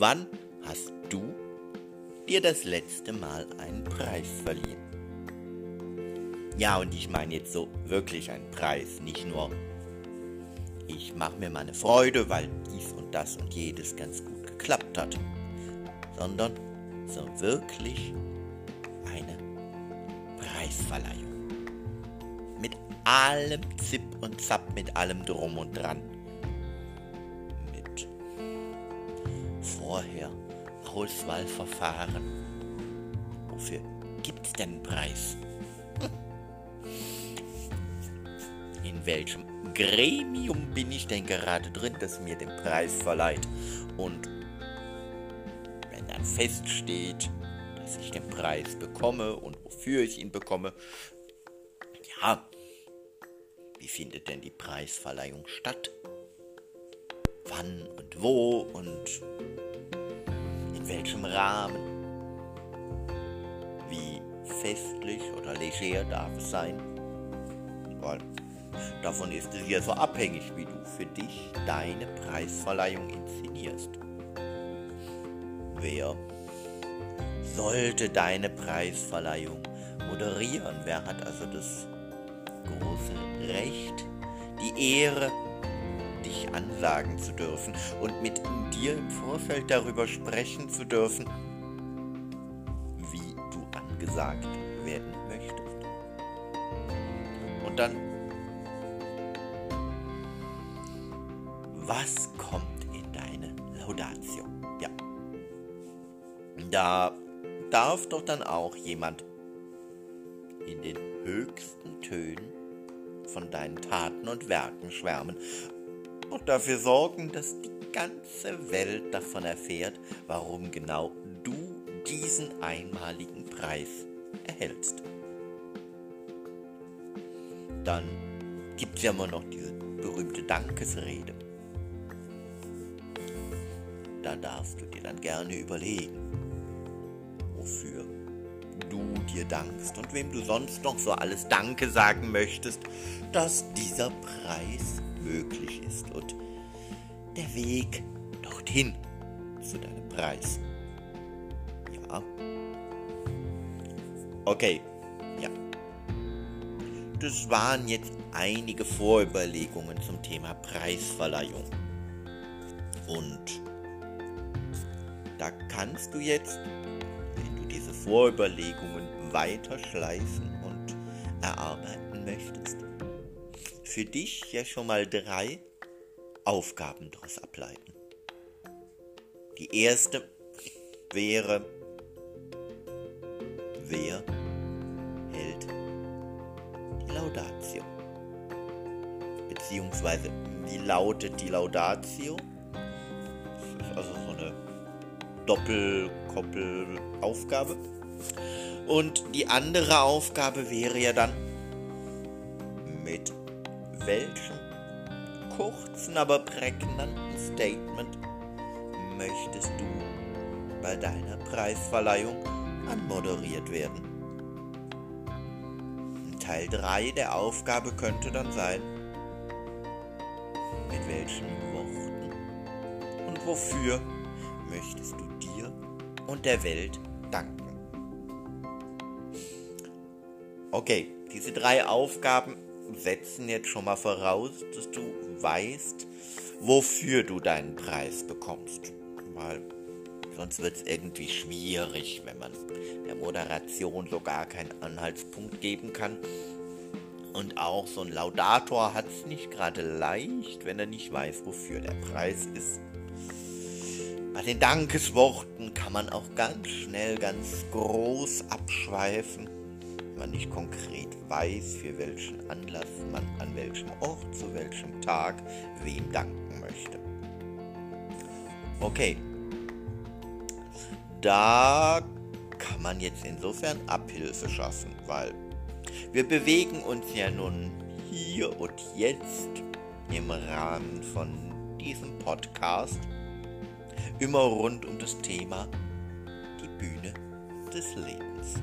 Wann hast du dir das letzte Mal einen Preis verliehen? Ja, und ich meine jetzt so wirklich einen Preis, nicht nur ich mache mir meine Freude, weil dies und das und jedes ganz gut geklappt hat, sondern so wirklich eine Preisverleihung. Mit allem Zip und Zap, mit allem Drum und Dran. Auswahlverfahren. Wofür gibt's denn einen Preis? In welchem Gremium bin ich denn gerade drin, das mir den Preis verleiht? Und wenn dann feststeht, dass ich den Preis bekomme und wofür ich ihn bekomme, ja, wie findet denn die Preisverleihung statt? Wann und wo und welchem Rahmen? Wie festlich oder leger darf es sein? Weil davon ist es ja so abhängig, wie du für dich deine Preisverleihung inszenierst. Wer sollte deine Preisverleihung moderieren? Wer hat also das große Recht, die Ehre, dich ansagen zu dürfen und mit dir im Vorfeld darüber sprechen zu dürfen, wie du angesagt werden möchtest. Und dann, was kommt in deine Laudatio? Ja. Da darf doch dann auch jemand in den höchsten Tönen von deinen Taten und Werken schwärmen und dafür sorgen, dass die ganze Welt davon erfährt, warum genau du diesen einmaligen Preis erhältst. Dann gibt es ja immer noch diese berühmte Dankesrede. Da darfst du dir dann gerne überlegen, wofür du dir dankst und wem du sonst noch so alles Danke sagen möchtest, dass dieser Preis möglich ist und der Weg dorthin zu deinem Preis. Ja. Okay, ja. Das waren jetzt einige Vorüberlegungen zum Thema Preisverleihung. Und da kannst du jetzt, wenn du diese Vorüberlegungen weiter schleifen und erarbeiten möchtest, für dich ja schon mal drei Aufgaben daraus ableiten. Die erste wäre, wer hält die Laudatio? Beziehungsweise, wie lautet die Laudatio? Das ist also so eine Doppelkoppelaufgabe. Und die andere Aufgabe wäre ja dann, welchem kurzen, aber prägnanten Statement möchtest du bei deiner Preisverleihung anmoderiert werden? Teil 3 der Aufgabe könnte dann sein, mit welchen Worten und wofür möchtest du dir und der Welt danken? Okay, diese drei Aufgaben setzen jetzt schon mal voraus, dass du weißt, wofür du deinen Preis bekommst. Weil sonst wird es irgendwie schwierig, wenn man der Moderation so gar keinen Anhaltspunkt geben kann. Und auch so ein Laudator hat es nicht gerade leicht, wenn er nicht weiß, wofür der Preis ist. Bei den Dankesworten kann man auch ganz schnell ganz groß abschweifen man nicht konkret weiß, für welchen Anlass man an welchem Ort, zu welchem Tag, wem danken möchte. Okay, da kann man jetzt insofern Abhilfe schaffen, weil wir bewegen uns ja nun hier und jetzt im Rahmen von diesem Podcast immer rund um das Thema des Lebens.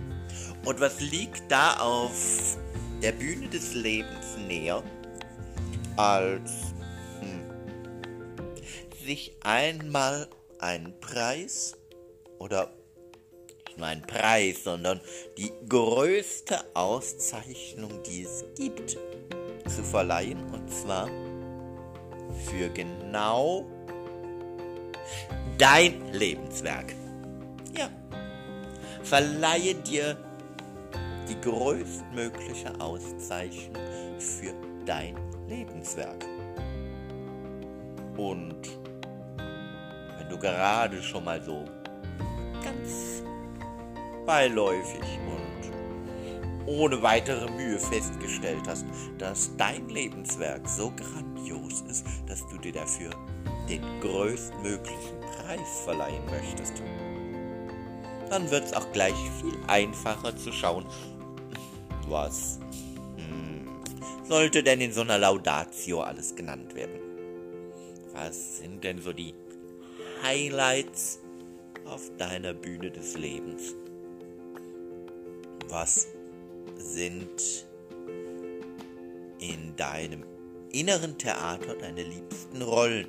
Und was liegt da auf der Bühne des Lebens näher, als hm, sich einmal einen Preis oder nicht nur einen Preis, sondern die größte Auszeichnung, die es gibt, zu verleihen. Und zwar für genau dein Lebenswerk. Ja. Verleihe dir die größtmögliche Auszeichnung für dein Lebenswerk. Und wenn du gerade schon mal so ganz beiläufig und ohne weitere Mühe festgestellt hast, dass dein Lebenswerk so grandios ist, dass du dir dafür den größtmöglichen Preis verleihen möchtest, dann wird es auch gleich viel einfacher zu schauen, was hm, sollte denn in so einer Laudatio alles genannt werden. Was sind denn so die Highlights auf deiner Bühne des Lebens? Was sind in deinem inneren Theater deine liebsten Rollen?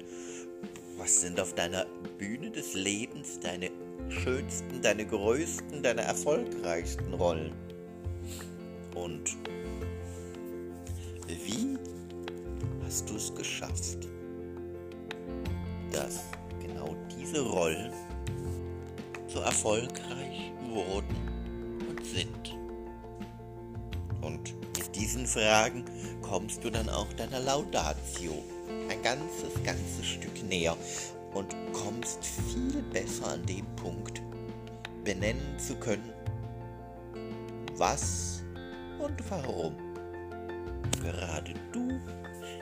Was sind auf deiner Bühne des Lebens deine schönsten, deine größten, deine erfolgreichsten Rollen? Und wie hast du es geschafft, dass genau diese Rollen so erfolgreich wurden und sind? Und mit diesen Fragen kommst du dann auch deiner Laudatio ein ganzes, ganzes Stück näher und kommst viel besser an den Punkt, benennen zu können, was und warum gerade du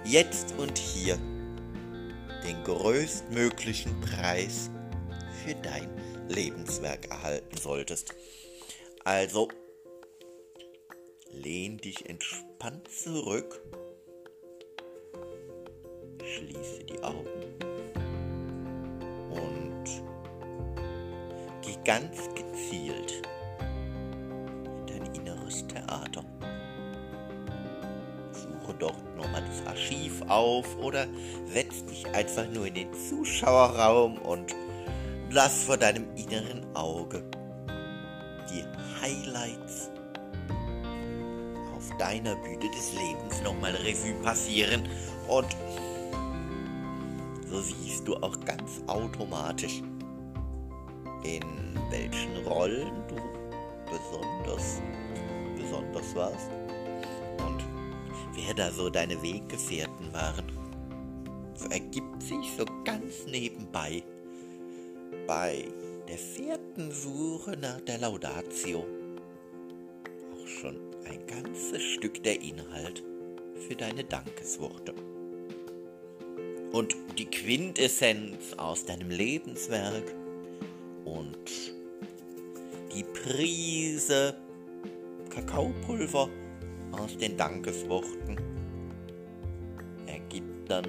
jetzt und hier den größtmöglichen Preis für dein Lebenswerk erhalten solltest. Also lehn dich entspannt zurück, schließe die Augen und geh ganz gezielt Theater. Suche dort nochmal das Archiv auf oder setz dich einfach nur in den Zuschauerraum und lass vor deinem inneren Auge die Highlights auf deiner Bühne des Lebens nochmal Revue passieren und so siehst du auch ganz automatisch, in welchen Rollen du besonders besonders warst und wer da so deine Weggefährten waren. So ergibt sich so ganz nebenbei bei der vierten Suche nach der Laudatio auch schon ein ganzes Stück der Inhalt für deine Dankesworte. Und die Quintessenz aus deinem Lebenswerk und die Prise Kakaopulver aus den Dankesworten ergibt dann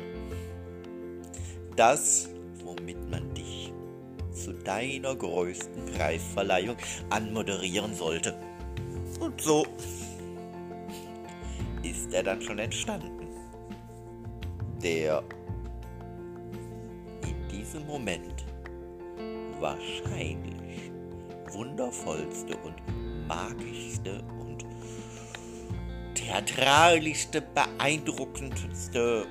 das, womit man dich zu deiner größten Preisverleihung anmoderieren sollte. Und so ist er dann schon entstanden. Der diesem Moment wahrscheinlich wundervollste und magischste und theatralischste, beeindruckendste,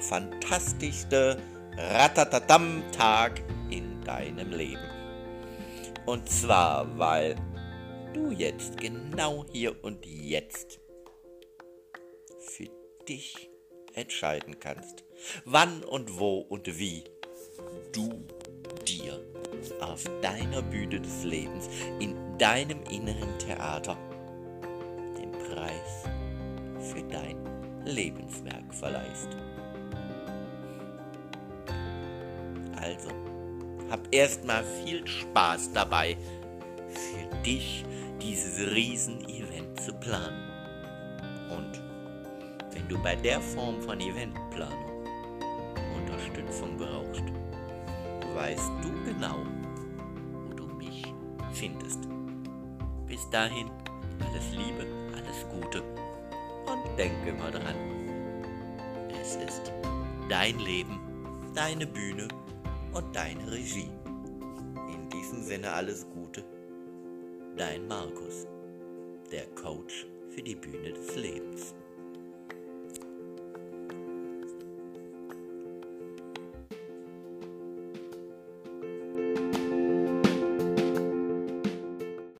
fantastischste Ratatatam-Tag in deinem Leben. Und zwar, weil du jetzt genau hier und jetzt für dich entscheiden kannst, wann und wo und wie du dir auf deiner Bühne des Lebens, in deinem inneren Theater, den Preis für dein Lebenswerk verleihst. Also, hab erstmal viel Spaß dabei, für dich dieses Riesen-Event zu planen. Du bei der Form von Eventplanung Unterstützung brauchst, weißt du genau, wo du mich findest. Bis dahin, alles Liebe, alles Gute und denke immer dran. Es ist dein Leben, deine Bühne, und deine Regie. In diesem Sinne alles Gute. Dein Markus, der Coach für die Bühne des Lebens.